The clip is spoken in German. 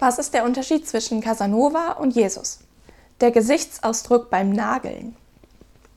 Was ist der Unterschied zwischen Casanova und Jesus? Der Gesichtsausdruck beim Nageln.